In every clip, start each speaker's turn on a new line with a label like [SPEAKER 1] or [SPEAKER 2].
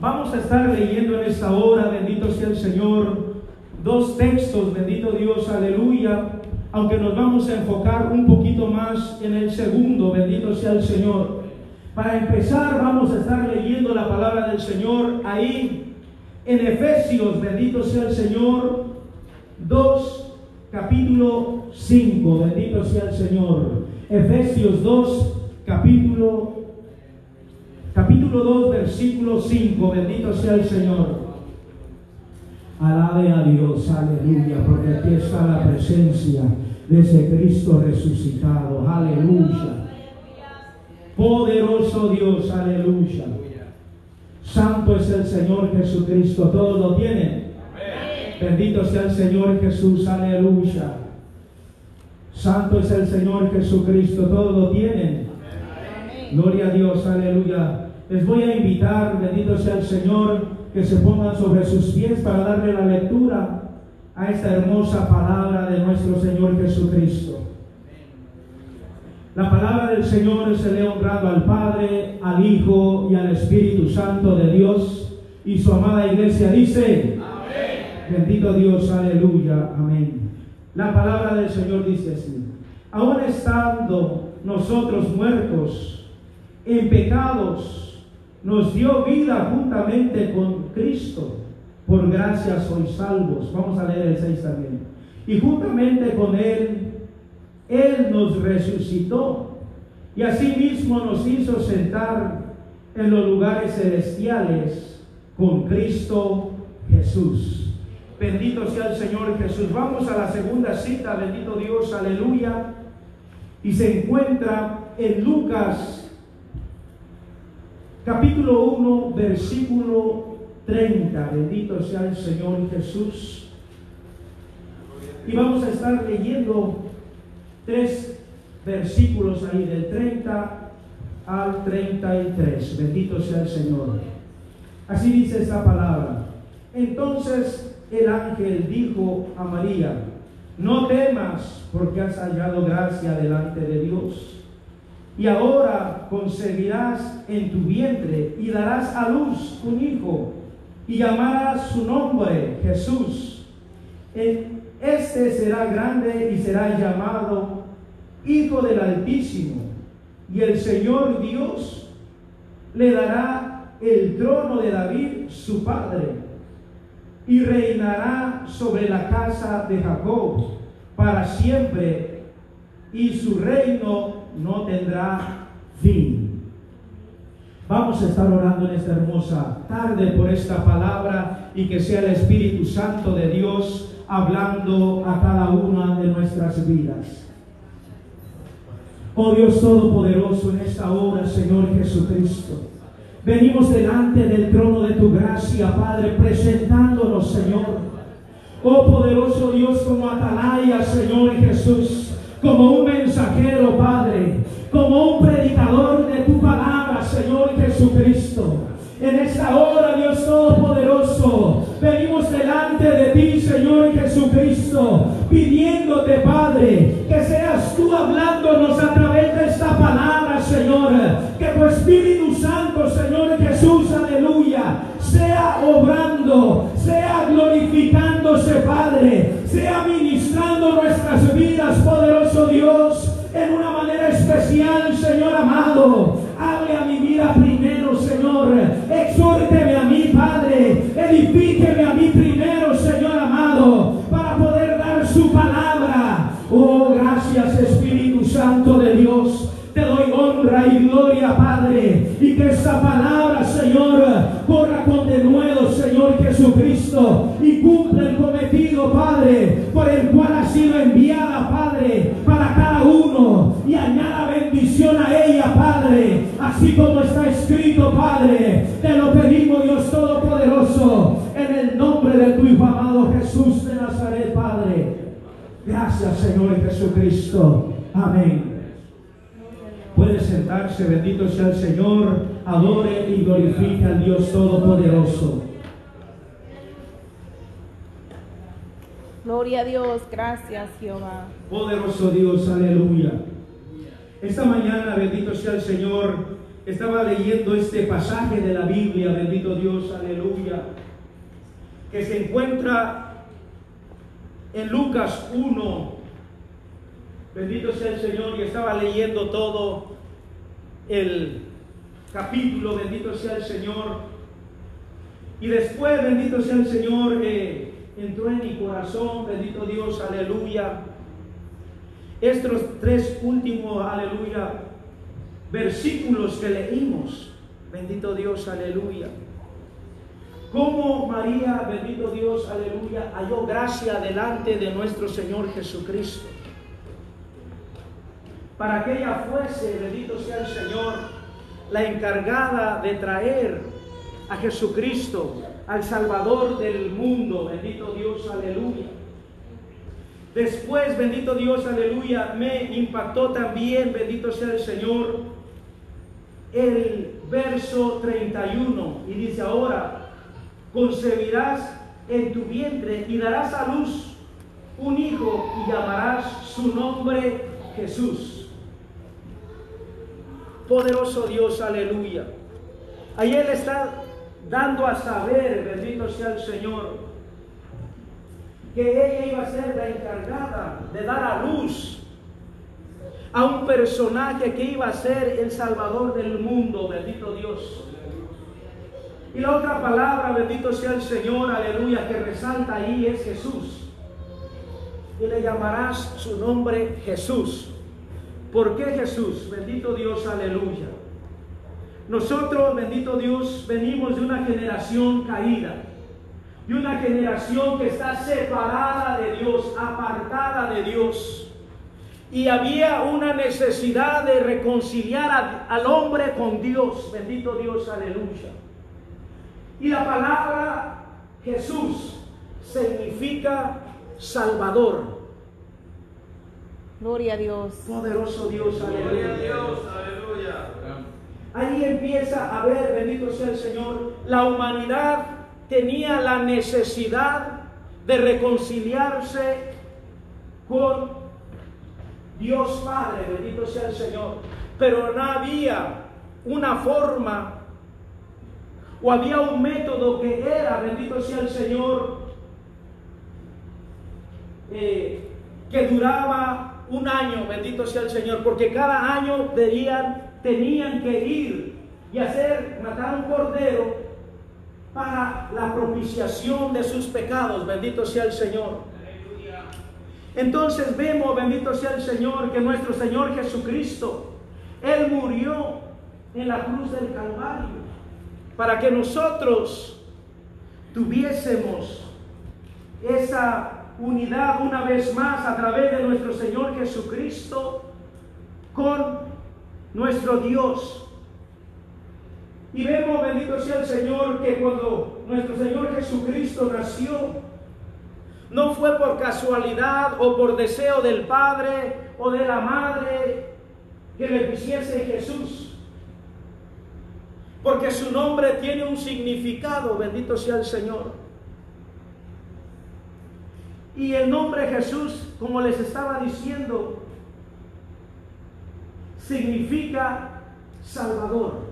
[SPEAKER 1] Vamos a estar leyendo en esta hora, bendito sea el Señor, dos textos, bendito Dios, aleluya, aunque nos vamos a enfocar un poquito más en el segundo, bendito sea el Señor. Para empezar, vamos a estar leyendo la palabra del Señor ahí en Efesios, bendito sea el Señor, 2, capítulo 5, bendito sea el Señor. Efesios 2, capítulo capítulo 2, versículo 5, bendito sea el Señor. Alabe a Dios, aleluya, porque aquí está la presencia de ese Cristo resucitado, aleluya. Poderoso Dios, aleluya. Santo es el Señor Jesucristo, todos lo tienen. Bendito sea el Señor Jesús, aleluya. Santo es el Señor Jesucristo, todos lo tienen. Gloria a Dios, aleluya. Les voy a invitar, bendito sea el Señor, que se pongan sobre sus pies para darle la lectura a esta hermosa palabra de nuestro Señor Jesucristo. La palabra del Señor se le ha honrado al Padre, al Hijo y al Espíritu Santo de Dios. Y su amada iglesia dice, amén. bendito Dios, aleluya, amén. La palabra del Señor dice así, aún estando nosotros muertos en pecados, nos dio vida juntamente con Cristo. Por gracia sois salvos. Vamos a leer el 6 también. Y juntamente con Él él nos resucitó y asimismo nos hizo sentar en los lugares celestiales con Cristo Jesús. Bendito sea el Señor Jesús. Vamos a la segunda cita, bendito Dios, aleluya. Y se encuentra en Lucas capítulo 1, versículo 30. Bendito sea el Señor Jesús. Y vamos a estar leyendo tres versículos ahí, del 30 al 33. Bendito sea el Señor. Así dice esta palabra. Entonces el ángel dijo a María, no temas porque has hallado gracia delante de Dios. Y ahora concebirás en tu vientre y darás a luz un hijo y llamarás su nombre Jesús. Este será grande y será llamado Hijo del Altísimo, y el Señor Dios le dará el trono de David, su padre, y reinará sobre la casa de Jacob para siempre, y su reino no tendrá fin. Vamos a estar orando en esta hermosa tarde por esta palabra y que sea el Espíritu Santo de Dios hablando a cada una de nuestras vidas. Oh Dios Todopoderoso, en esta hora, Señor Jesucristo. Venimos delante del trono de tu gracia, Padre, presentándonos, Señor. Oh poderoso Dios, como atalaya, Señor Jesús, como un mensajero, Padre, como un predicador de tu palabra, Señor Jesucristo. En esta hora, Dios Todopoderoso, venimos delante de ti, Señor Jesucristo, pidiéndote, Padre, que seas tú hablándonos a través de esta palabra, Señor. Que tu Espíritu Santo, Señor Jesús, aleluya, sea obrando, sea glorificándose, Padre, sea ministrando nuestras vidas, poderoso Dios, en una manera especial, Señor amado. Hable a mi vida primero, Señor. Exhórteme a mí, Padre. Edifíqueme Señor Jesucristo. Amén. Puede sentarse, bendito sea el Señor, adore y glorifique al Dios Todopoderoso.
[SPEAKER 2] Gloria a Dios, gracias Jehová.
[SPEAKER 1] Poderoso Dios, aleluya. Esta mañana, bendito sea el Señor, Estaba leyendo este pasaje de la Biblia, bendito Dios, aleluya, que se encuentra en Lucas 1, bendito sea el Señor, y estaba leyendo todo el capítulo, bendito sea el Señor. Y después, bendito sea el Señor, eh, entró en mi corazón, bendito Dios, aleluya. Estos tres últimos, aleluya, versículos que leímos, bendito Dios, aleluya. Como María, bendito Dios, aleluya, halló gracia delante de nuestro Señor Jesucristo. Para que ella fuese, bendito sea el Señor, la encargada de traer a Jesucristo, al Salvador del mundo, bendito Dios, aleluya. Después, bendito Dios, aleluya, me impactó también, bendito sea el Señor, el verso 31 y dice ahora, concebirás en tu vientre y darás a luz un hijo y llamarás su nombre Jesús. Poderoso Dios, aleluya. Ahí Él está dando a saber, bendito sea el Señor, que ella iba a ser la encargada de dar a luz a un personaje que iba a ser el Salvador del mundo, bendito Dios. Y la otra palabra, bendito sea el Señor, aleluya, que resalta ahí es Jesús. Y le llamarás su nombre Jesús. ¿Por qué Jesús? Bendito Dios, aleluya. Nosotros, bendito Dios, venimos de una generación caída, de una generación que está separada de Dios, apartada de Dios. Y había una necesidad de reconciliar al hombre con Dios, bendito Dios, aleluya. Y la palabra Jesús significa Salvador.
[SPEAKER 2] Gloria a Dios.
[SPEAKER 1] Poderoso Dios,
[SPEAKER 3] Gloria a
[SPEAKER 1] aleluya.
[SPEAKER 3] Dios, aleluya.
[SPEAKER 1] Ahí empieza a ver, bendito sea el Señor, la humanidad tenía la necesidad de reconciliarse con Dios Padre, bendito sea el Señor. Pero no había una forma o había un método que era, bendito sea el Señor, eh, que duraba un año, bendito sea el Señor, porque cada año tenían, que ir y hacer, matar un cordero para la propiciación de sus pecados, bendito sea el Señor. Entonces vemos, bendito sea el Señor, que nuestro Señor Jesucristo, Él murió en la cruz del Calvario para que nosotros tuviésemos esa unidad una vez más a través de nuestro Señor Jesucristo con nuestro Dios. Y vemos, bendito sea el Señor, que cuando nuestro Señor Jesucristo nació, no fue por casualidad o por deseo del Padre o de la Madre que le pusiese Jesús. Porque su nombre tiene un significado, bendito sea el Señor. Y el nombre Jesús, como les estaba diciendo, significa Salvador.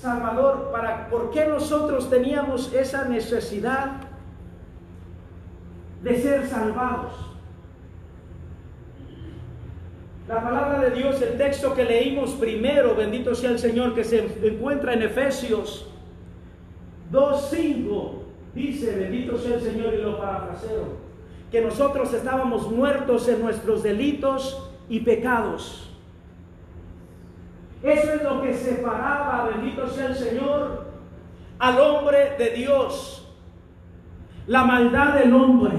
[SPEAKER 1] Salvador, para, ¿por qué nosotros teníamos esa necesidad de ser salvados? La palabra de Dios, el texto que leímos primero, bendito sea el Señor, que se encuentra en Efesios 2.5, dice, bendito sea el Señor y lo parafraseo, que nosotros estábamos muertos en nuestros delitos y pecados. Eso es lo que separaba, bendito sea el Señor, al hombre de Dios. La maldad del hombre.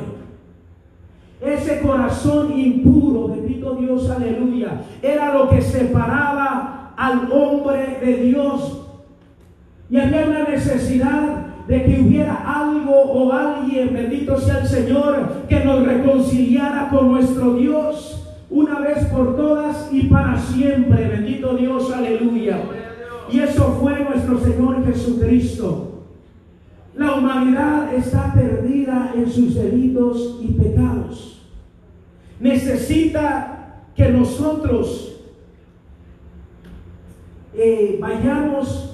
[SPEAKER 1] Ese corazón impuro, bendito Dios, aleluya, era lo que separaba al hombre de Dios. Y había una necesidad de que hubiera algo o alguien, bendito sea el Señor, que nos reconciliara con nuestro Dios una vez por todas y para siempre. Bendito Dios, aleluya. Y eso fue nuestro Señor Jesucristo. La humanidad está perdida en sus delitos y pecados. Necesita que nosotros eh, vayamos,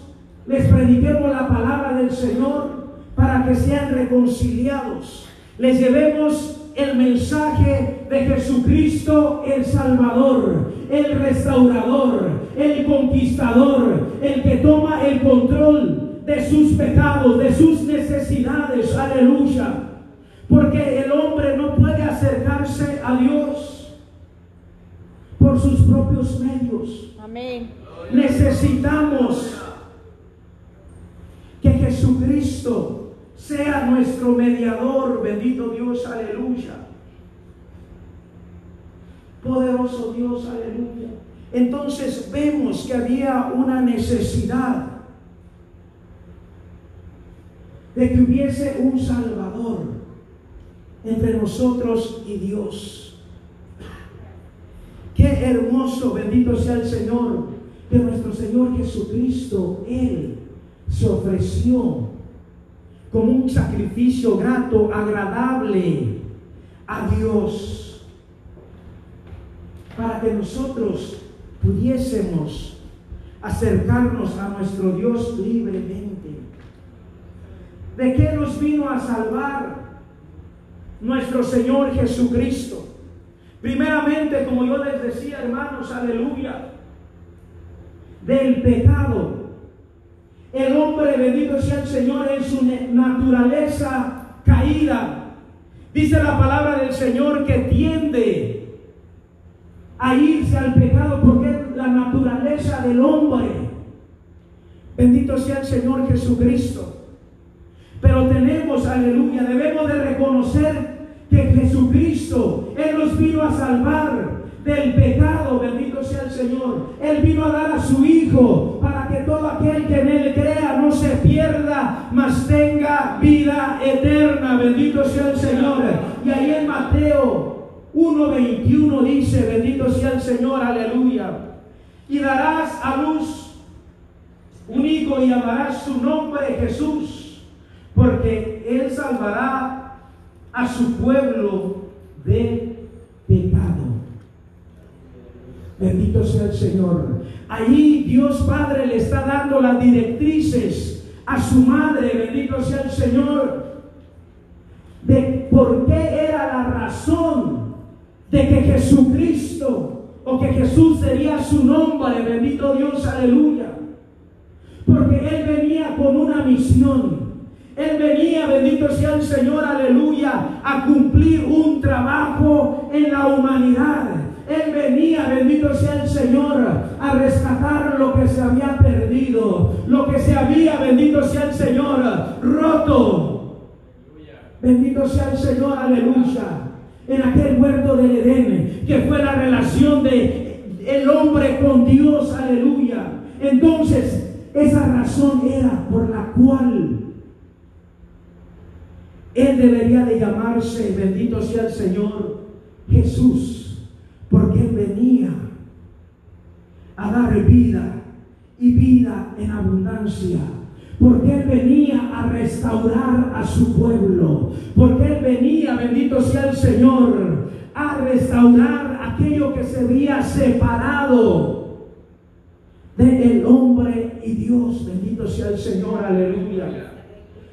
[SPEAKER 1] les prediquemos la palabra del Señor para que sean reconciliados. Les llevemos el mensaje de Jesucristo el Salvador, el restaurador, el conquistador, el que toma el control de sus pecados, de sus necesidades. Aleluya. Porque el hombre no puede acercarse a Dios por sus propios medios.
[SPEAKER 2] Amén.
[SPEAKER 1] Necesitamos Jesucristo sea nuestro mediador, bendito Dios, aleluya. Poderoso Dios, aleluya. Entonces vemos que había una necesidad de que hubiese un Salvador entre nosotros y Dios. Qué hermoso, bendito sea el Señor, que nuestro Señor Jesucristo, Él se ofreció como un sacrificio grato, agradable a Dios, para que nosotros pudiésemos acercarnos a nuestro Dios libremente. ¿De qué nos vino a salvar nuestro Señor Jesucristo? Primeramente, como yo les decía, hermanos, aleluya, del pecado el hombre, bendito sea el Señor, en su naturaleza caída. Dice la palabra del Señor que tiende a irse al pecado porque es la naturaleza del hombre. Bendito sea el Señor Jesucristo. Pero tenemos, aleluya, debemos de reconocer que Jesucristo, Él nos vino a salvar del pecado, bendito sea el Señor. Él vino a dar a su Hijo que todo aquel que en Él crea no se pierda, mas tenga vida eterna, bendito sea el Señor. Y ahí en Mateo 1.21 dice, bendito sea el Señor, aleluya. Y darás a luz un hijo y llamarás su nombre Jesús, porque Él salvará a su pueblo de pecado. Bendito sea el Señor. Allí Dios Padre le está dando las directrices a su madre, bendito sea el Señor, de por qué era la razón de que Jesucristo o que Jesús sería su nombre, bendito Dios, aleluya. Porque Él venía con una misión. Él venía, bendito sea el Señor, aleluya, a cumplir un trabajo en la humanidad. Él venía, bendito sea el Señor, a rescatar lo que se había perdido, lo que se había, bendito sea el Señor, roto. Bendito sea el Señor, aleluya. En aquel huerto del Edén, que fue la relación de el hombre con Dios, aleluya. Entonces, esa razón era por la cual él debería de llamarse, bendito sea el Señor, Jesús porque Él venía a dar vida y vida en abundancia. Porque Él venía a restaurar a su pueblo. Porque Él venía, bendito sea el Señor, a restaurar aquello que se había separado del hombre y Dios. Bendito sea el Señor, aleluya.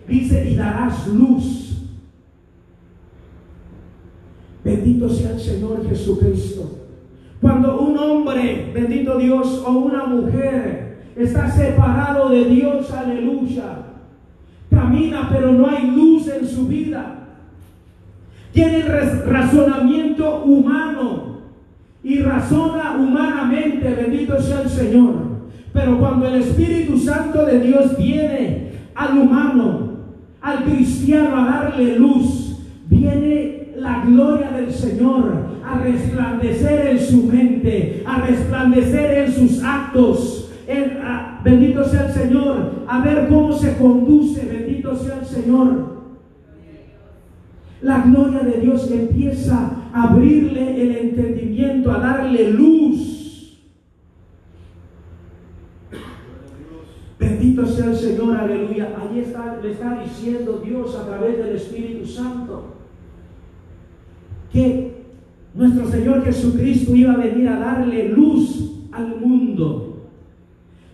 [SPEAKER 1] Dice, y darás luz Bendito sea el Señor Jesucristo. Cuando un hombre, bendito Dios, o una mujer está separado de Dios, aleluya, camina pero no hay luz en su vida. Tiene razonamiento humano y razona humanamente, bendito sea el Señor. Pero cuando el Espíritu Santo de Dios viene al humano, al cristiano a darle luz, viene la gloria del Señor a resplandecer en su mente, a resplandecer en sus actos. bendito sea el Señor, a ver cómo se conduce, bendito sea el Señor. La gloria de Dios empieza a abrirle el entendimiento, a darle luz. Bendito sea el Señor, aleluya. Allí está, le está diciendo Dios a través del Espíritu Santo que nuestro Señor Jesucristo iba a venir a darle luz al mundo.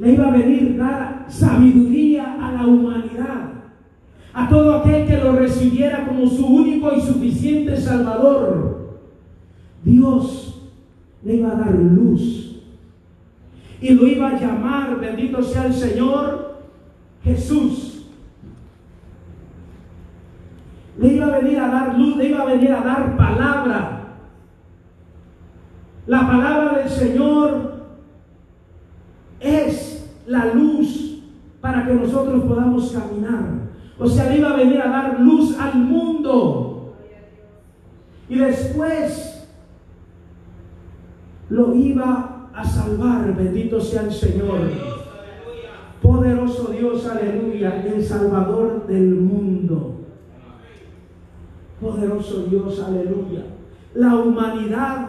[SPEAKER 1] le iba a venir dar sabiduría a la humanidad, a todo aquel que lo recibiera como su único y suficiente Salvador. Dios le iba a dar luz y lo iba a llamar, bendito sea el Señor, Jesús. Le iba a venir a dar luz, le iba a venir a dar palabra. La palabra del Señor es la luz para que nosotros podamos caminar. O sea, le iba a venir a dar luz al mundo. Y después lo iba a salvar. Bendito sea el Señor. Poderoso Dios, aleluya, el Salvador del mundo. Poderoso Dios, aleluya. La humanidad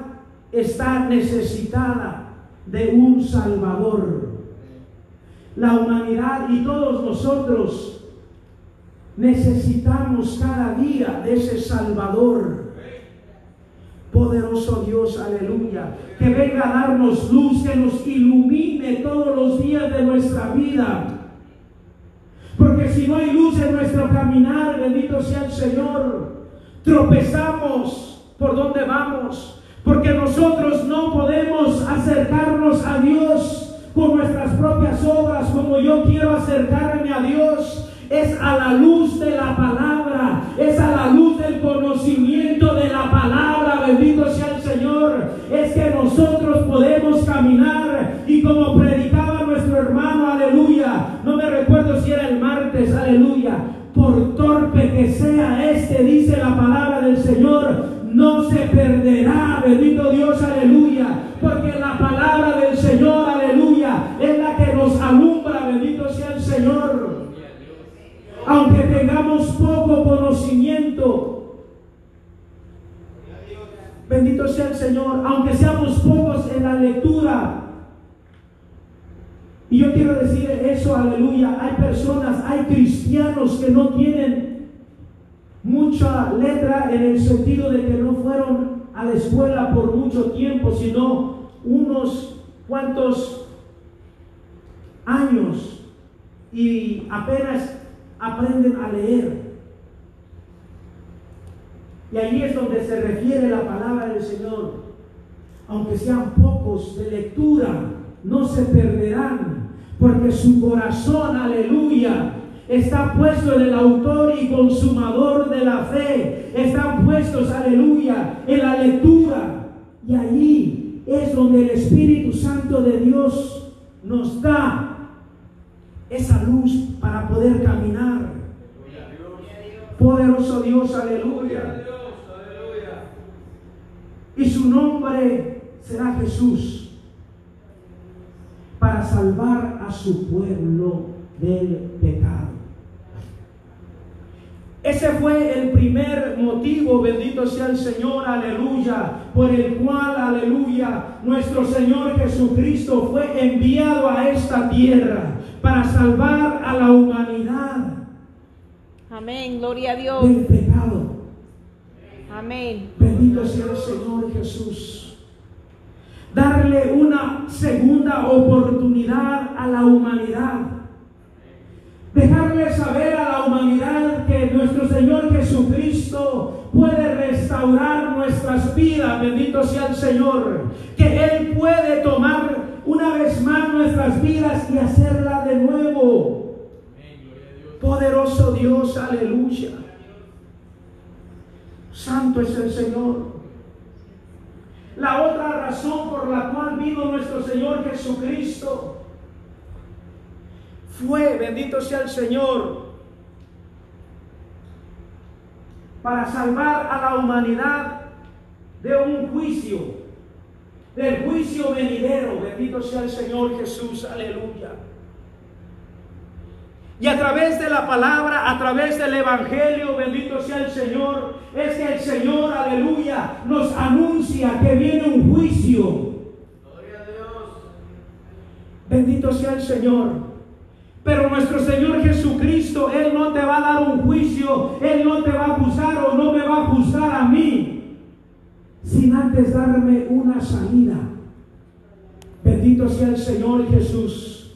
[SPEAKER 1] está necesitada de un Salvador. La humanidad y todos nosotros necesitamos cada día de ese Salvador. Poderoso Dios, aleluya. Que venga a darnos luz, que nos ilumine todos los días de nuestra vida. Porque si no hay luz en nuestro caminar, bendito sea el Señor, tropezamos por donde vamos. Porque nosotros no podemos acercarnos a Dios con nuestras propias obras como yo quiero acercarme a Dios. Es a la luz de la palabra, es a la luz del conocimiento de la palabra, bendito sea el Señor. Es que nosotros podemos caminar y como no se perderá, bendito Dios, aleluya, porque la palabra del Señor, aleluya, es la que nos alumbra, bendito sea el Señor. Aunque tengamos poco conocimiento, bendito sea el Señor, aunque seamos pocos en la lectura, y yo quiero decir eso, aleluya, hay personas, hay cristianos que no tienen mucha letra en el sentido de que no fueron a la escuela por mucho tiempo, sino unos cuantos años y apenas aprenden a leer. Y allí es donde se refiere la palabra del Señor. Aunque sean pocos de lectura, no se perderán, porque su corazón, aleluya, está puesto en el autor y consumador de la fe. Están puestos, aleluya, en la lectura. Y allí es donde el Espíritu Santo de Dios nos da esa luz para poder caminar. Poderoso Dios, aleluya. Y su nombre será Jesús para salvar a su pueblo del pecado. Ese fue el primer motivo, bendito sea el Señor, aleluya, por el cual, aleluya, nuestro Señor Jesucristo fue enviado a esta tierra para salvar a la humanidad.
[SPEAKER 2] Amén, gloria a Dios.
[SPEAKER 1] Del pecado.
[SPEAKER 2] Amén.
[SPEAKER 1] Bendito sea el Señor Jesús. Darle una segunda oportunidad a la humanidad Dejarle saber a la humanidad que nuestro Señor Jesucristo puede restaurar nuestras vidas, bendito sea el Señor. Que Él puede tomar una vez más nuestras vidas y hacerla de nuevo. Poderoso Dios, aleluya. Santo es el Señor. La otra razón por la cual vino nuestro Señor Jesucristo fue, bendito sea el Señor, para salvar a la humanidad de un juicio, del juicio venidero. Bendito sea el Señor Jesús, aleluya. Y a través de la palabra, a través del Evangelio, bendito sea el Señor, es que el Señor, aleluya, nos anuncia que viene un juicio. Gloria a Dios. Bendito sea el Señor. Pero nuestro Señor Jesucristo, Él no te va a dar un juicio, Él no te va a acusar o no me va a juzgar a mí, sin antes darme una salida. Bendito sea el Señor Jesús.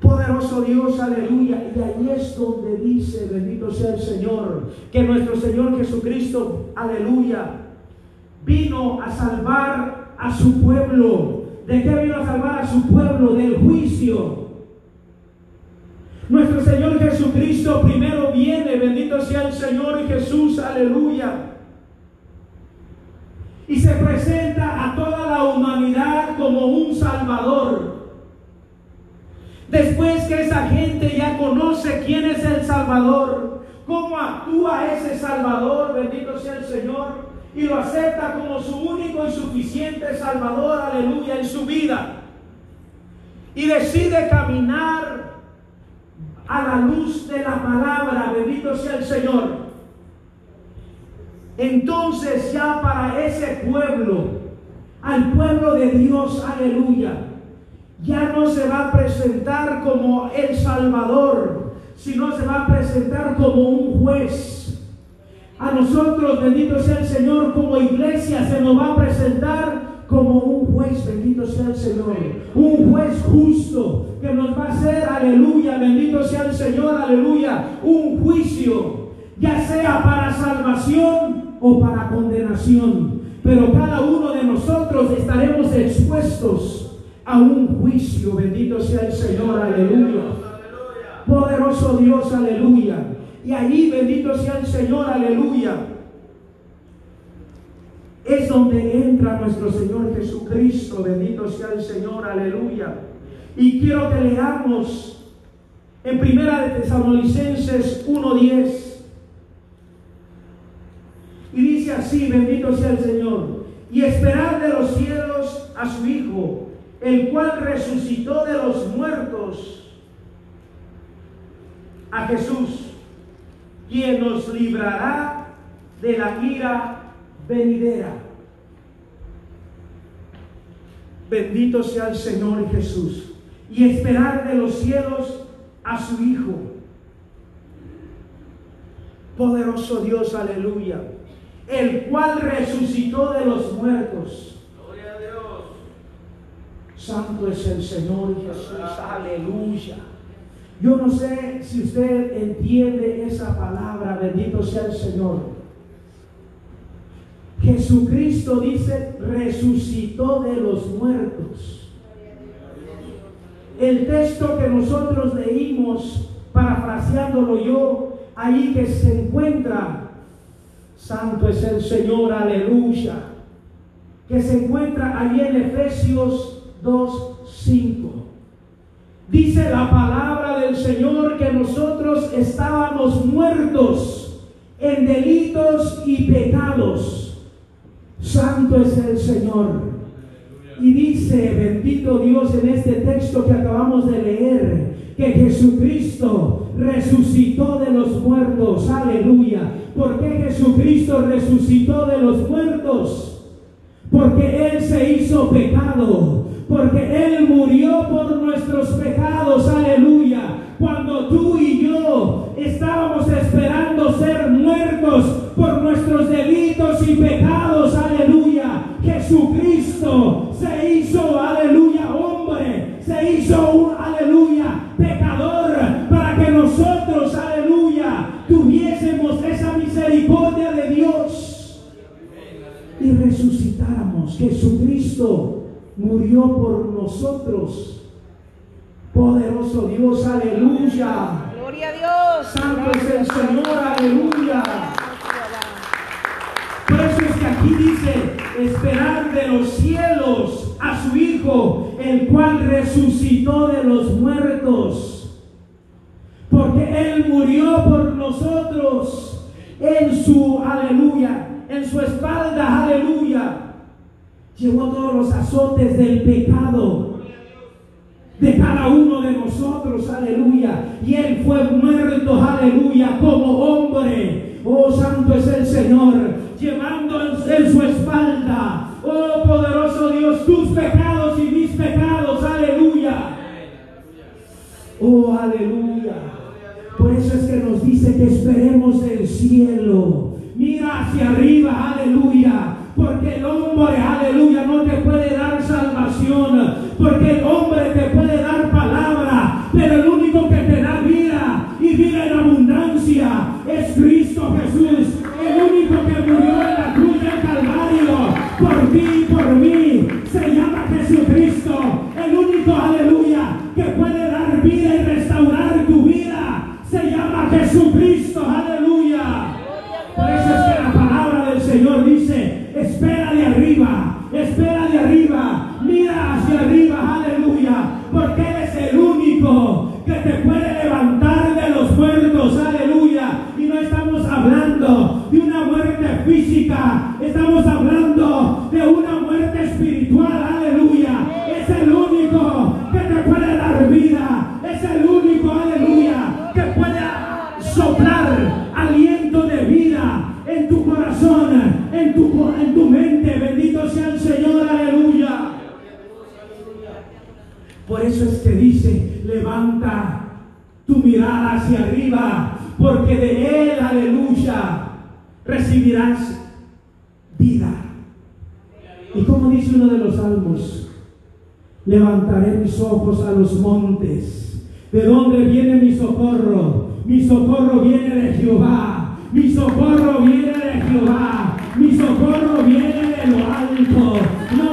[SPEAKER 1] Poderoso Dios, aleluya. Y ahí es donde dice, bendito sea el Señor, que nuestro Señor Jesucristo, aleluya, vino a salvar a su pueblo. ¿De qué vino a salvar a su pueblo? Del juicio. Nuestro Señor Jesucristo primero viene, bendito sea el Señor Jesús, aleluya. Y se presenta a toda la humanidad como un Salvador. Después que esa gente ya conoce quién es el Salvador, cómo actúa ese Salvador, bendito sea el Señor, y lo acepta como su único y suficiente Salvador, aleluya, en su vida. Y decide caminar a la luz de la palabra, bendito sea el Señor. Entonces ya para ese pueblo, al pueblo de Dios, aleluya, ya no se va a presentar como el Salvador, sino se va a presentar como un juez. A nosotros, bendito sea el Señor, como iglesia se nos va a presentar como un juez, bendito sea el Señor, un juez justo que nos va a hacer, aleluya, bendito sea el Señor, aleluya, un juicio, ya sea para salvación o para condenación. Pero cada uno de nosotros estaremos expuestos a un juicio. Bendito sea el Señor, aleluya. Poderoso Dios, aleluya. Y ahí, bendito sea el Señor, aleluya. Es donde entra nuestro Señor Jesucristo, bendito sea el Señor, aleluya. Y quiero que leamos en Primera de Tesalonicenses 1:10. Y dice así, bendito sea el Señor. Y esperar de los cielos a su Hijo el cual resucitó de los muertos a Jesús, quien nos librará de la ira venidera. Bendito sea el Señor Jesús. Y esperar de los cielos a su Hijo. Poderoso Dios, aleluya. El cual resucitó de los muertos Santo es el Señor Jesús, aleluya. Yo no sé si usted entiende esa palabra, bendito sea el Señor. Jesucristo dice, resucitó de los muertos. El texto que nosotros leímos, parafraseándolo yo, ahí que se encuentra, Santo es el Señor, aleluya, que se encuentra allí en Efesios 2.5. Dice la palabra del Señor que nosotros estábamos muertos en delitos y pecados. Santo es el Señor. Y dice, bendito Dios, en este texto que acabamos de leer, que Jesucristo resucitó de los muertos. Aleluya. ¿Por qué Jesucristo resucitó de los muertos? Porque Él se hizo pecado porque Él murió por nuestros pecados, aleluya. Tú y yo estábamos esperando ser muertos por nuestros delitos y pecados, aleluya. Jesucristo se hizo, aleluya, hombre, se hizo un, aleluya, pecador, para que nosotros, aleluya, tuviésemos esa misericordia de Dios y resucitáramos. Jesucristo murió por nosotros. Poderoso Dios, aleluya.
[SPEAKER 2] Gloria a Dios.
[SPEAKER 1] Santo es el Señor, aleluya. Por eso es que aquí dice, esperar de los cielos a su Hijo, el cual resucitó de los muertos. Porque Él murió por nosotros en su, aleluya, en su espalda, aleluya llevó todos los azotes del pecado de cada uno de nosotros, aleluya. Y Él fue muerto, aleluya, como hombre. Oh, santo es el Señor, llevando en, su espalda, oh poderoso Dios, tus pecados y mis pecados, aleluya. Oh, aleluya. Por eso es que nos dice que esperemos el cielo. Mira hacia arriba, aleluya porque el hombre, aleluya, no te puede dar salvación. Porque el hombre gonna be Oh,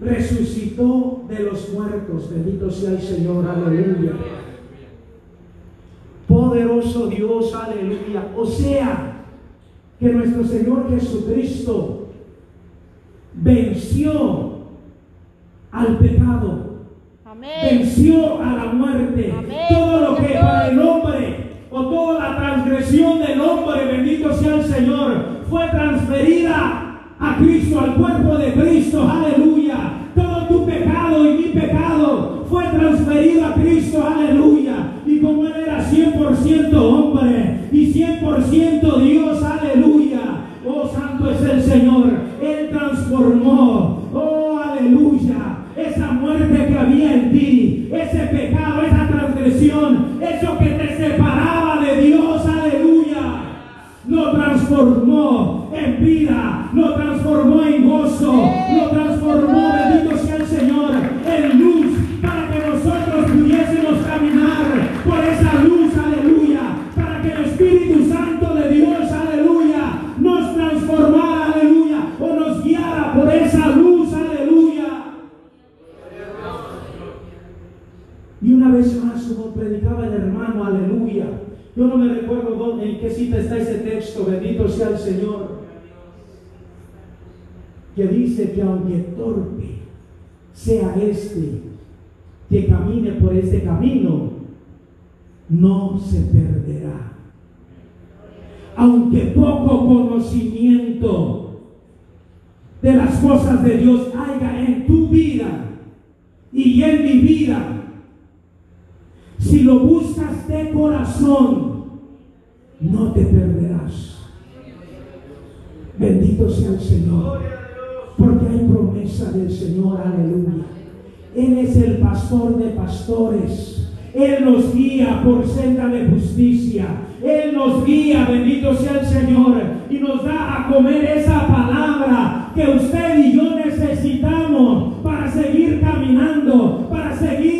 [SPEAKER 1] Resucitó de los muertos. Bendito sea el Señor. Aleluya. Poderoso Dios. Aleluya. O sea, que nuestro Señor Jesucristo venció al pecado.
[SPEAKER 2] Amén.
[SPEAKER 1] Venció a la muerte.
[SPEAKER 2] Amén.
[SPEAKER 1] Todo lo que para el hombre o toda la transgresión del hombre, bendito sea el Señor, fue transferida a Cristo, al cuerpo de Cristo. Aleluya. Fue transferido a Cristo. Aleluya. Y como Él era 100% hombre y 100% Dios. Aleluya. Oh, santo es el Señor. Él transformó. Oh, aleluya. Esa muerte que había en ti. Ese pecado, esa transgresión. Eso que te separaba de Dios. Aleluya. Lo transformó en vida. Una vez más, predicaba el hermano, aleluya. Yo no me recuerdo dónde, en qué cita está ese texto, bendito sea el Señor. Que dice que aunque torpe sea este que camine por este camino, no se perderá. Aunque poco conocimiento de las cosas de Dios haya en tu vida y en mi vida, lo buscas de corazón, no te perderás. Bendito sea el Señor. Porque hay promesa del Señor, aleluya. Él es el pastor de pastores. Él nos guía por senda de justicia. Él nos guía, bendito sea el Señor, y nos da a comer esa palabra que usted y yo necesitamos para seguir caminando, para seguir,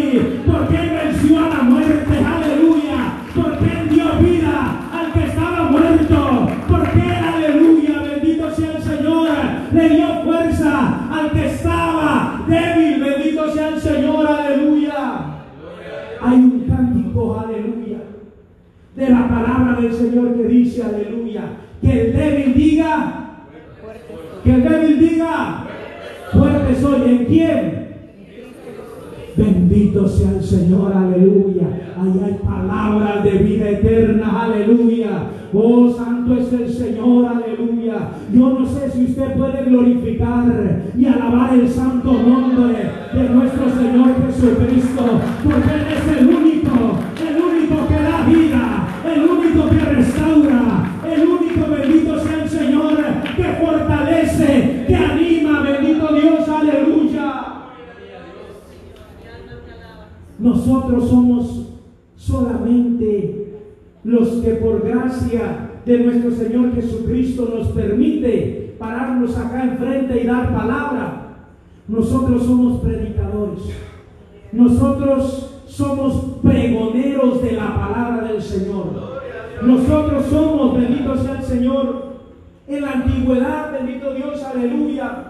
[SPEAKER 1] por mí. Porque somos pregoneros de la palabra del Señor. Nosotros somos, bendito sea el Señor, en la antigüedad, bendito Dios, aleluya.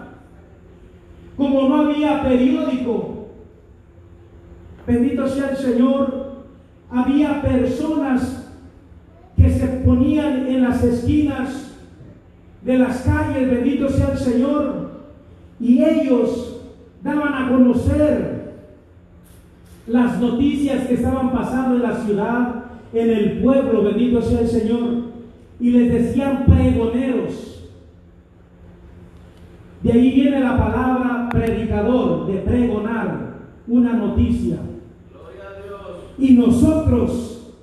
[SPEAKER 1] Como no había periódico, Bendito sea el Señor. Había personas que se ponían en las esquinas de las calles, bendito sea el Señor, y ellos daban a conocer las noticias que estaban pasando en la ciudad, en el pueblo, bendito sea el Señor, y les decían pregoneros. De ahí viene la palabra predicador, de pregonar una noticia. Y nosotros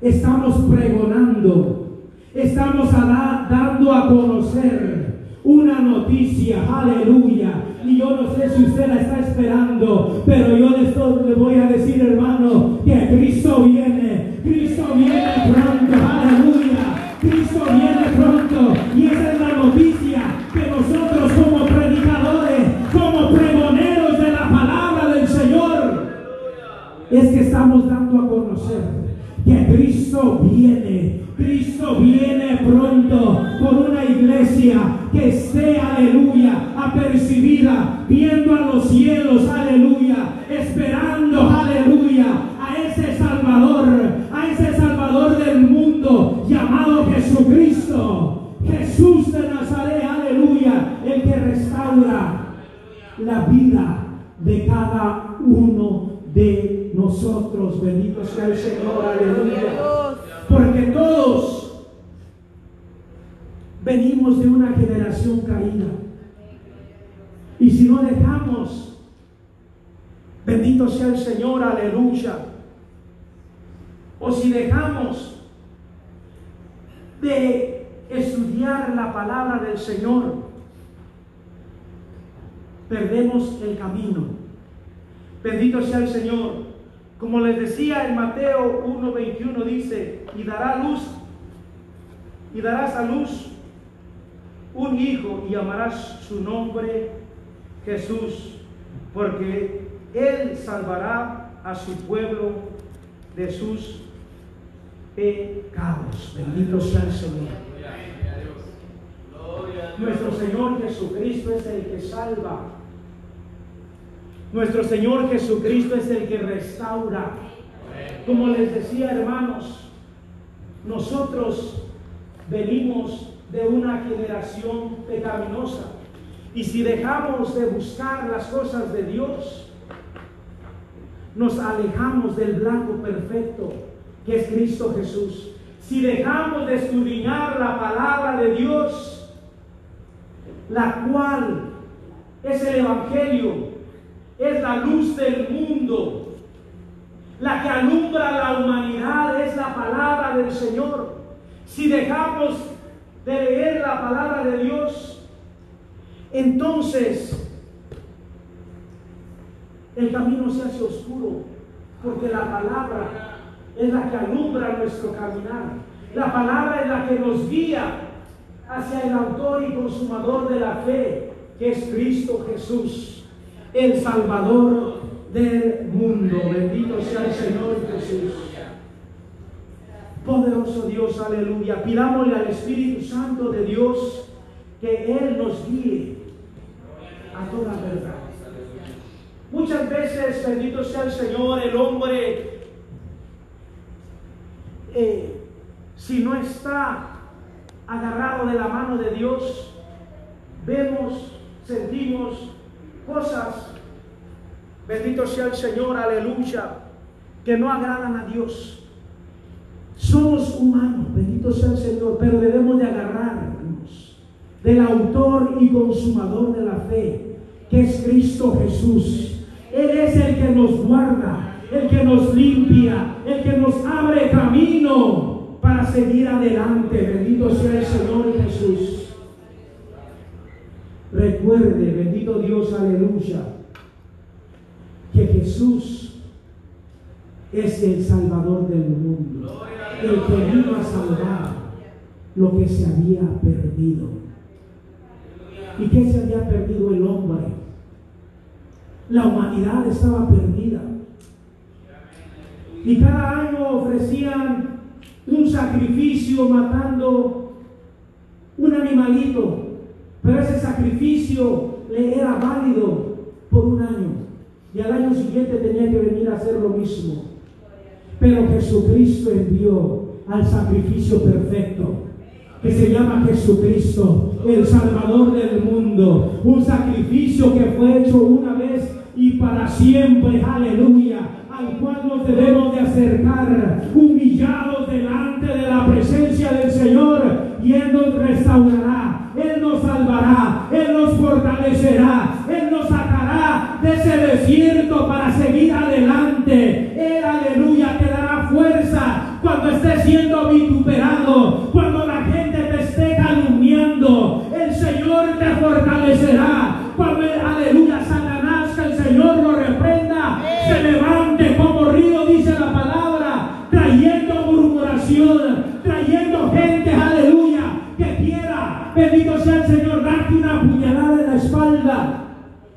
[SPEAKER 1] estamos pregonando, estamos a dando a conocer una noticia, aleluya. Y yo no sé si usted la está esperando, pero yo le, estoy, le voy a decir, hermano, que Cristo viene, Cristo viene pronto, aleluya. Cristo viene pronto. Y esa es la noticia que nosotros como predicadores, como pregoneros de la palabra del Señor, es que estamos dando a conocer que Cristo viene. Cristo viene pronto por una iglesia que esté, aleluya, apercibida, viendo a los cielos, aleluya, esperando, aleluya, a ese Salvador, a ese Salvador del mundo llamado Jesucristo, Jesús de Nazaret, aleluya, el que restaura la vida de cada uno de nosotros. Bendito sea el Señor, aleluya. Porque todos venimos de una generación caída. Y si no dejamos, bendito sea el Señor, aleluya. O si dejamos de estudiar la palabra del Señor, perdemos el camino. Bendito sea el Señor. Como les decía en Mateo 1:21 dice, y dará luz, y darás a luz un hijo y llamarás su nombre Jesús, porque él salvará a su pueblo de sus pecados. Bendito sea el Señor. Nuestro Señor Jesucristo es el que salva. Nuestro Señor Jesucristo es el que restaura. Como les decía, hermanos, nosotros venimos de una generación pecaminosa. Y si dejamos de buscar las cosas de Dios, nos alejamos del blanco perfecto que es Cristo Jesús. Si dejamos de estudiar la palabra de Dios, la cual es el Evangelio, es la luz del mundo, La que alumbra la humanidad es la palabra del Señor. Si dejamos de leer la palabra de Dios, entonces el camino se hace oscuro, porque la palabra es la que alumbra nuestro caminar. La palabra es la que nos guía hacia el autor y consumador de la fe, que es Cristo Jesús, el Salvador del mundo. Bendito sea el Señor Jesús. Poderoso Dios, aleluya. Pidámosle al Espíritu Santo de Dios que Él nos guíe a toda verdad. Muchas veces, bendito sea el Señor, el hombre, eh, si no está agarrado de la mano de Dios, vemos, sentimos cosas, bendito sea el Señor, aleluya, que no agradan a Dios. Somos humanos, bendito sea el Señor, pero debemos de agarrarnos del autor y consumador de la fe, que es Cristo Jesús. Él es el que nos guarda, el que nos limpia, el que nos abre camino para seguir adelante. Bendito sea el Señor Jesús. Recuerde, bendito Dios, aleluya, que Jesús es el Salvador del mundo el que vino a salvar lo que se había perdido. ¿Y qué se había perdido el hombre? La humanidad estaba perdida. Y cada año ofrecían un sacrificio matando un animalito, pero ese sacrificio le era válido por un año. Y al año siguiente tenía que venir a hacer lo mismo. Pero Jesucristo envió al sacrificio perfecto, que se llama Jesucristo, el Salvador del mundo. Un sacrificio que fue hecho una vez y para siempre, aleluya, al cual nos debemos de acercar, humillados delante de la presencia del Señor, y Él nos restaurará, Él nos fortalecerá, Él nos sacará de ese desierto para seguir adelante. Él, aleluya, te dará fuerza cuando estés siendo vituperado, una puñalada en la espalda.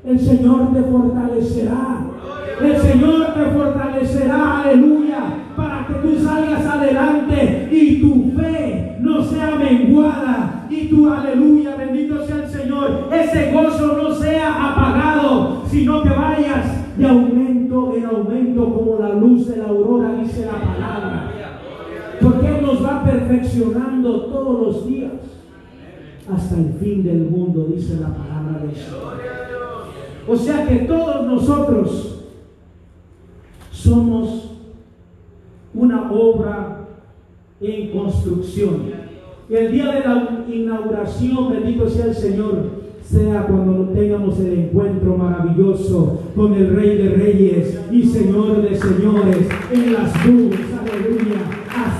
[SPEAKER 1] El Señor te fortalecerá. El Señor te fortalecerá, aleluya, para que tú salgas adelante y tu fe no sea menguada y tu aleluya, bendito sea el Señor, ese gozo no sea apagado, sino que vayas de aumento en aumento como la luz de la aurora, dice la palabra. Porque nos va perfeccionando todos los días hasta el fin del mundo, dice la palabra del Señor. O sea que todos nosotros somos una obra en construcción. El día de la inauguración, bendito sea el Señor, sea cuando tengamos el encuentro maravilloso con el Rey de Reyes y Señor de Señores en las nubes, aleluya.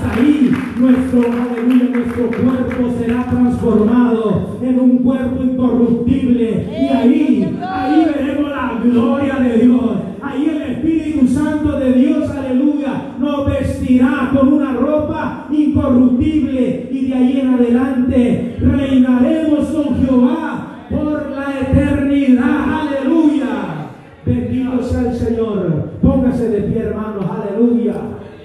[SPEAKER 1] Ahí nuestro, aleluya, nuestro cuerpo será transformado en un cuerpo incorruptible. Y ahí, ahí veremos la gloria de Dios. Ahí el Espíritu Santo de Dios, aleluya, nos vestirá con una ropa incorruptible y de ahí en adelante reinaremos con Jehová por la eternidad, aleluya. Bendito sea el Señor. Póngase de pie, hermanos, aleluya.